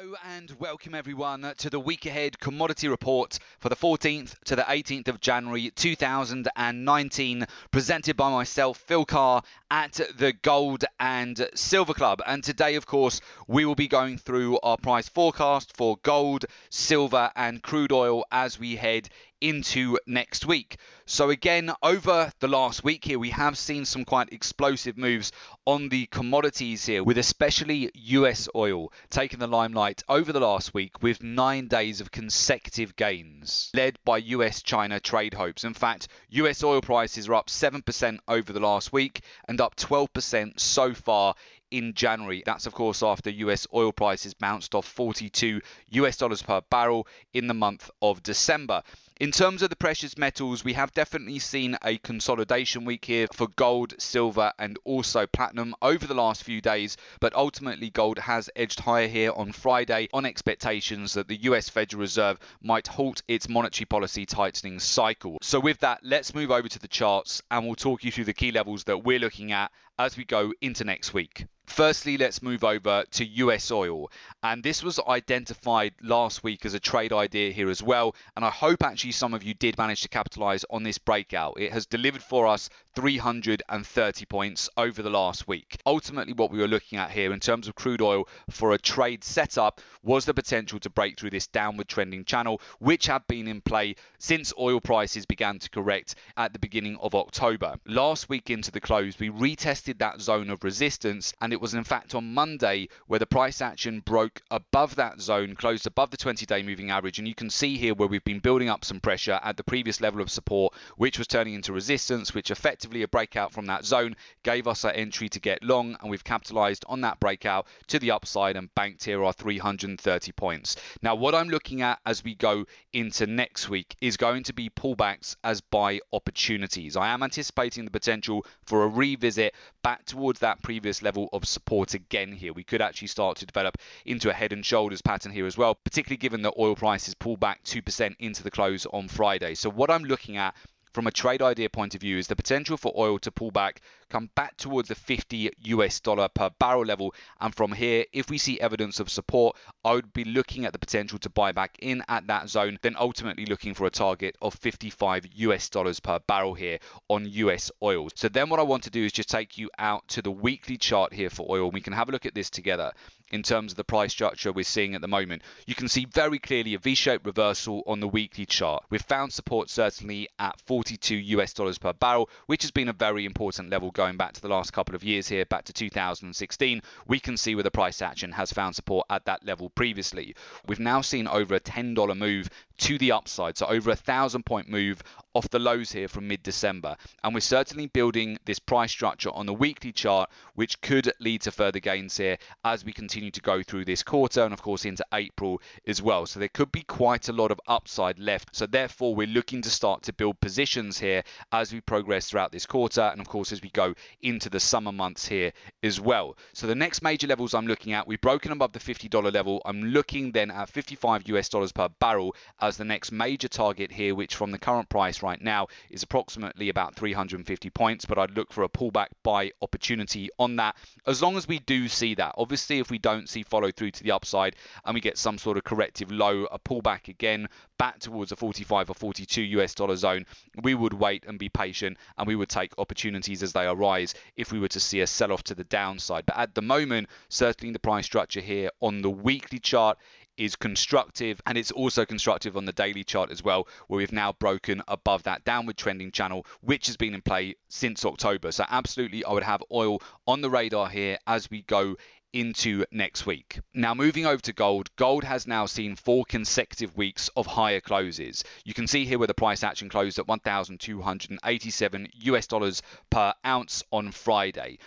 Hello and welcome everyone to the week ahead commodity report for the 14th to the 18th of January 2019, presented by myself, Phil Carr, at the Gold and Silver Club. And today, of course, we will be going through our price forecast for gold, silver, and crude oil as we head into next week. So, again, over the last week here, we have seen some quite explosive moves on the commodities here, with especially US oil taking the limelight over the last week with nine days of consecutive gains, led by US China trade hopes. In fact, US oil prices are up 7% over the last week and up 12% so far in January. That's of course after US oil prices bounced off 42 US dollars per barrel in the month of December. In terms of the precious metals, we have definitely seen a consolidation week here for gold, silver, and also platinum over the last few days. But ultimately, gold has edged higher here on Friday on expectations that the US Federal Reserve might halt its monetary policy tightening cycle. So, with that, let's move over to the charts and we'll talk you through the key levels that we're looking at as we go into next week. Firstly, let's move over to US oil. And this was identified last week as a trade idea here as well. And I hope actually some of you did manage to capitalize on this breakout. It has delivered for us 330 points over the last week. Ultimately, what we were looking at here in terms of crude oil for a trade setup was the potential to break through this downward trending channel, which had been in play since oil prices began to correct at the beginning of October. Last week into the close, we retested that zone of resistance and it it was in fact on Monday where the price action broke above that zone, closed above the 20 day moving average. And you can see here where we've been building up some pressure at the previous level of support, which was turning into resistance, which effectively a breakout from that zone gave us our entry to get long. And we've capitalized on that breakout to the upside and banked here our 330 points. Now, what I'm looking at as we go into next week is going to be pullbacks as buy opportunities. I am anticipating the potential for a revisit back towards that previous level of support again here. We could actually start to develop into a head and shoulders pattern here as well, particularly given that oil prices pull back 2% into the close on Friday. So what I'm looking at from a trade idea point of view is the potential for oil to pull back, come back towards the 50 US dollar per barrel level. And from here, if we see evidence of support, I would be looking at the potential to buy back in at that zone, then ultimately looking for a target of 55 US dollars per barrel here on US oil. So then what I want to do is just take you out to the weekly chart here for oil. We can have a look at this together in terms of the price structure we're seeing at the moment. You can see very clearly a V-shaped reversal on the weekly chart. We've found support certainly at 42 US dollars per barrel, which has been a very important level going back to the last couple of years here, back to 2016. We can see where the price action has found support at that level previously. We've now seen over a $10 move to the upside, so over a thousand point move off the lows here from mid December. And we're certainly building this price structure on the weekly chart, which could lead to further gains here as we continue to go through this quarter and, of course, into April as well. So there could be quite a lot of upside left. So therefore, we're looking to start to build positions here as we progress throughout this quarter and, of course, as we go into the summer months here as well. So the next major levels I'm looking at, we've broken above the $50 level. I'm looking then at 55 US dollars per barrel as the next major target here, which from the current price right now is approximately about 350 points, but I'd look for a pullback buy opportunity on that as long as we do see that. Obviously, if we don't see follow through to the upside and we get some sort of corrective low, a pullback again back towards a 45 or 42 US dollar zone, we would wait and be patient and we would take opportunities as they arise if we were to see a sell off to the downside. But at the moment, certainly the price structure here on the weekly chart is constructive and it's also constructive on the daily chart as well where we've now broken above that downward trending channel which has been in play since October so absolutely I would have oil on the radar here as we go into next week. Now, moving over to gold, gold has now seen four consecutive weeks of higher closes. You can see here where the price action closed at 1,287 US dollars per ounce on Friday.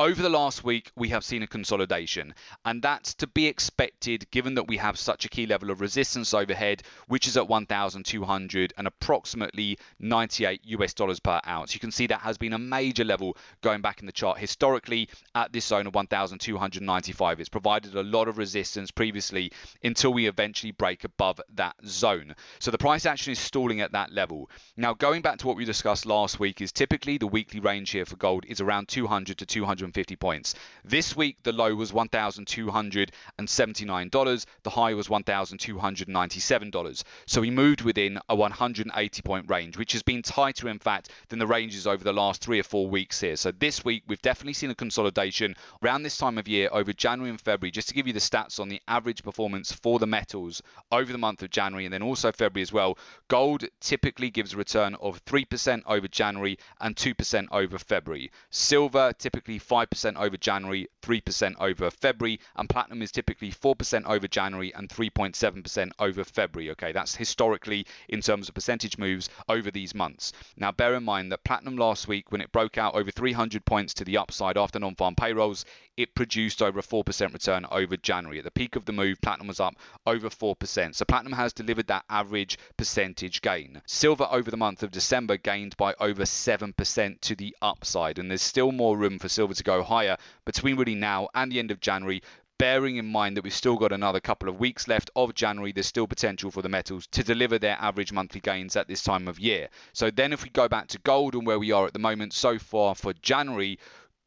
Over the last week, we have seen a consolidation, and that's to be expected given that we have such a key level of resistance overhead, which is at 1,200 and approximately 98 US dollars per ounce. You can see that has been a major level going back in the chart historically at this zone of 1,295. It's provided a lot of resistance previously until we eventually break above that zone. So the price action is stalling at that level. Now, going back to what we discussed last week, is typically the weekly range here for gold is around 200 to 200 150 points. This week, the low was $1,279. The high was $1,297. So we moved within a 180 point range, which has been tighter, in fact, than the ranges over the last three or four weeks here. So this week, we've definitely seen a consolidation around this time of year over January and February. Just to give you the stats on the average performance for the metals over the month of January and then also February as well, gold typically gives a return of 3% over January and 2% over February. Silver typically 5% over January, 3% over February, and platinum is typically 4% over January and 3.7% over February. Okay, that's historically in terms of percentage moves over these months. Now, bear in mind that platinum last week, when it broke out over 300 points to the upside after non farm payrolls, it produced over a 4% return over January. At the peak of the move, platinum was up over 4%. So platinum has delivered that average percentage gain. Silver over the month of December gained by over 7% to the upside, and there's still more room for silver to go higher between really now and the end of January bearing in mind that we've still got another couple of weeks left of January, there's still potential for the metals to deliver their average monthly gains at this time of year. So then if we go back to gold and where we are at the moment so far for January,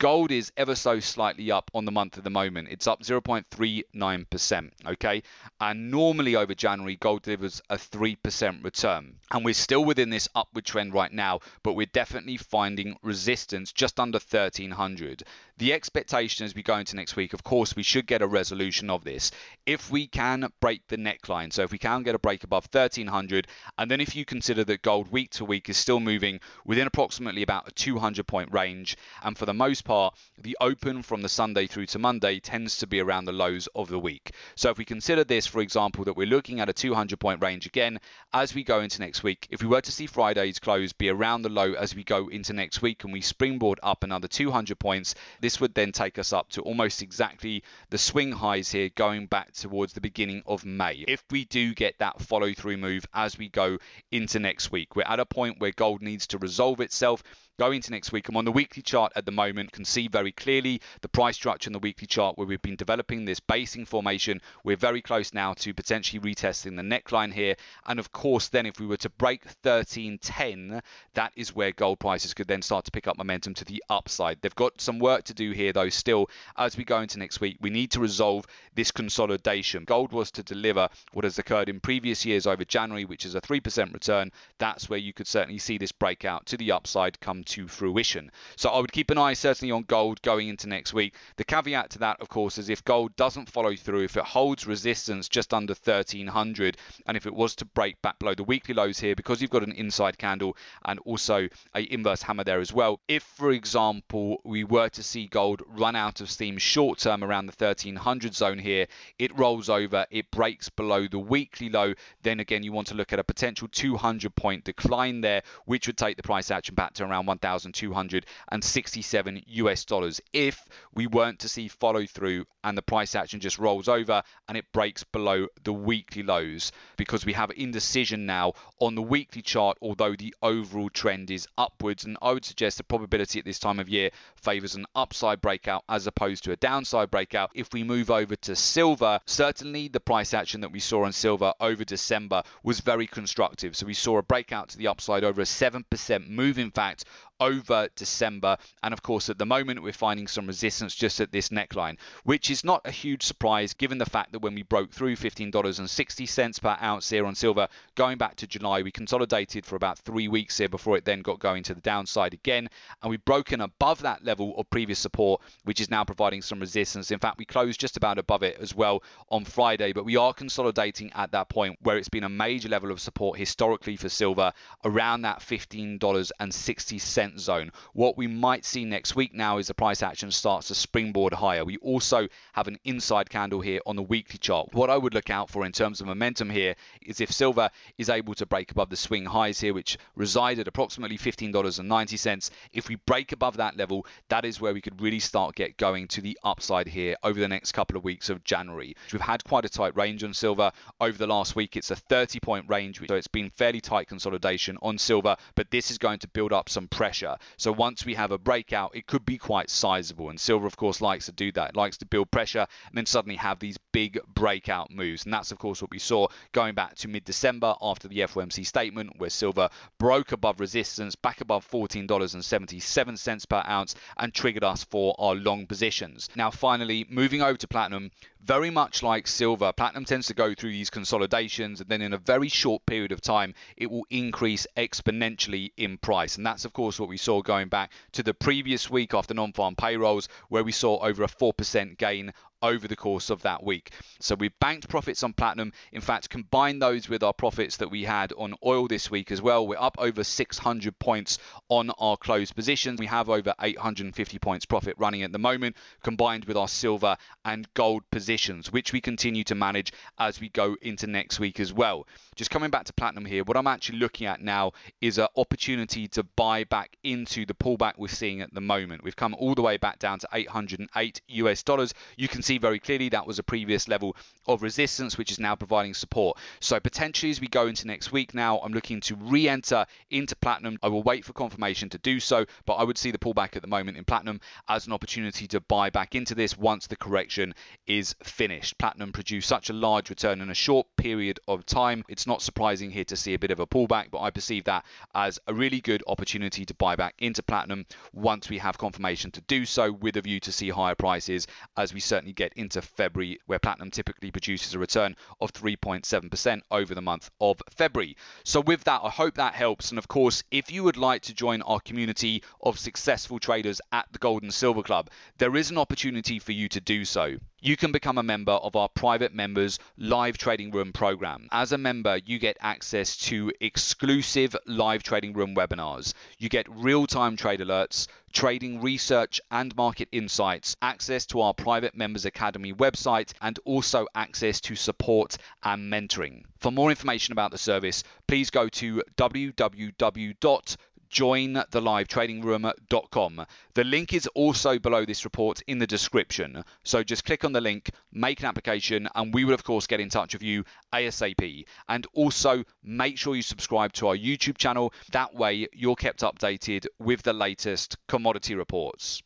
Gold is ever so slightly up on the month at the moment. It's up 0.39%. Okay. And normally over January, gold delivers a 3% return. And we're still within this upward trend right now, but we're definitely finding resistance just under 1300. The expectation as we go into next week, of course, we should get a resolution of this. If we can break the neckline, so if we can get a break above 1300, and then if you consider that gold week to week is still moving within approximately about a 200 point range, and for the most part, the open from the Sunday through to Monday tends to be around the lows of the week. So if we consider this, for example, that we're looking at a 200 point range again as we go into next week, if we were to see Friday's close be around the low as we go into next week and we springboard up another 200 points, this this would then take us up to almost exactly the swing highs here going back towards the beginning of May. If we do get that follow through move as we go into next week, we're at a point where gold needs to resolve itself going into next week. I'm on the weekly chart at the moment, can see very clearly the price structure in the weekly chart where we've been developing this basing formation. We're very close now to potentially retesting the neckline here. And of course, then if we were to break 1310, that is where gold prices could then start to pick up momentum to the upside. They've got some work to do here, though, still, as we go into next week. We need to resolve this consolidation. Gold was to deliver what has occurred in previous years over January, which is a 3% return. That's where you could certainly see this breakout to the upside come to fruition. So I would keep an eye certainly on gold going into next week. The caveat to that, of course, is if gold doesn't follow through, if it holds resistance just under 1300, and if it was to break back below the weekly lows here, because you've got an inside candle and also a inverse hammer there as well. If, for example, we were to see gold run out of steam short term around the 1300 zone here, it rolls over, it breaks below the weekly low, then again you want to look at a potential 200 point decline there, which would take the price action back to around 1,267 US dollars. If we weren't to see follow through and the price action just rolls over and it breaks below the weekly lows, because we have indecision now on the weekly chart, although the overall trend is upwards. And I would suggest the probability at this time of year favors an upside breakout as opposed to a downside breakout. If we move over to silver, certainly the price action that we saw on silver over December was very constructive. So we saw a breakout to the upside over a 7% move, in fact, over December. And of course, at the moment, we're finding some resistance just at this neckline, which is not a huge surprise given the fact that when we broke through $15.60 per ounce here on silver, going back to July, we consolidated for about three weeks here before it then got going to the downside again. And we've broken above that level of previous support, which is now providing some resistance. In fact, we closed just about above it as well on Friday, but we are consolidating at that point where it's been a major level of support historically for silver around that $15.60 zone. What we might see next week now is the price action starts to springboard higher. We also have an inside candle here on the weekly chart. What I would look out for in terms of momentum here is if silver is able to break above the swing highs here, which reside at approximately $15.90. If we break above that level, that is where we could really start get going to the upside here over the next couple of weeks of January. We've had quite a tight range on silver over the last week. It's a 30 point range, so it's been fairly tight consolidation on silver, but this is going to build up some pressure pressure. So once we have a breakout, it could be quite sizable. And silver, of course, likes to do that. It likes to build pressure and then suddenly have these big breakout moves. And that's, of course, what we saw going back to mid December after the FOMC statement, where silver broke above resistance, back above $14.77 per ounce, and triggered us for our long positions. Now, finally, moving over to platinum, very much like silver, platinum tends to go through these consolidations and then in a very short period of time, it will increase exponentially in price. And that's, of course, what we saw going back to the previous week after non farm payrolls, where we saw over a 4% gain over the course of that week. So we've banked profits on platinum. In fact, combine those with our profits that we had on oil this week as well. We're up over 600 points on our closed positions. We have over 850 points profit running at the moment, combined with our silver and gold positions, which we continue to manage as we go into next week as well. Just coming back to platinum here, what I'm actually looking at now is an opportunity to buy back into the pullback we're seeing at the moment. We've come all the way back down to 808 US dollars. You can see see very clearly that was a previous level of resistance, which is now providing support. So potentially as we go into next week now, I'm looking to re-enter into platinum. I will wait for confirmation to do so, but I would see the pullback at the moment in platinum as an opportunity to buy back into this once the correction is finished. Platinum produced such a large return in a short period of time. It's not surprising here to see a bit of a pullback, but I perceive that as a really good opportunity to buy back into platinum once we have confirmation to do so with a view to see higher prices as we certainly get into February, where platinum typically produces a return of 3.7% over the month of February. So, with that, I hope that helps. And of course, if you would like to join our community of successful traders at the Gold and Silver Club, there is an opportunity for you to do so you can become a member of our private members live trading room program. As a member, you get access to exclusive live trading room webinars. You get real time trade alerts, trading research and market insights, access to our private members academy website, and also access to support and mentoring. For more information about the service, please go to www jointhelivetradingroom.com. The link is also below this report in the description. So just click on the link, make an application, and we will, of course, get in touch with you ASAP. And also make sure you subscribe to our YouTube channel. That way, you're kept updated with the latest commodity reports.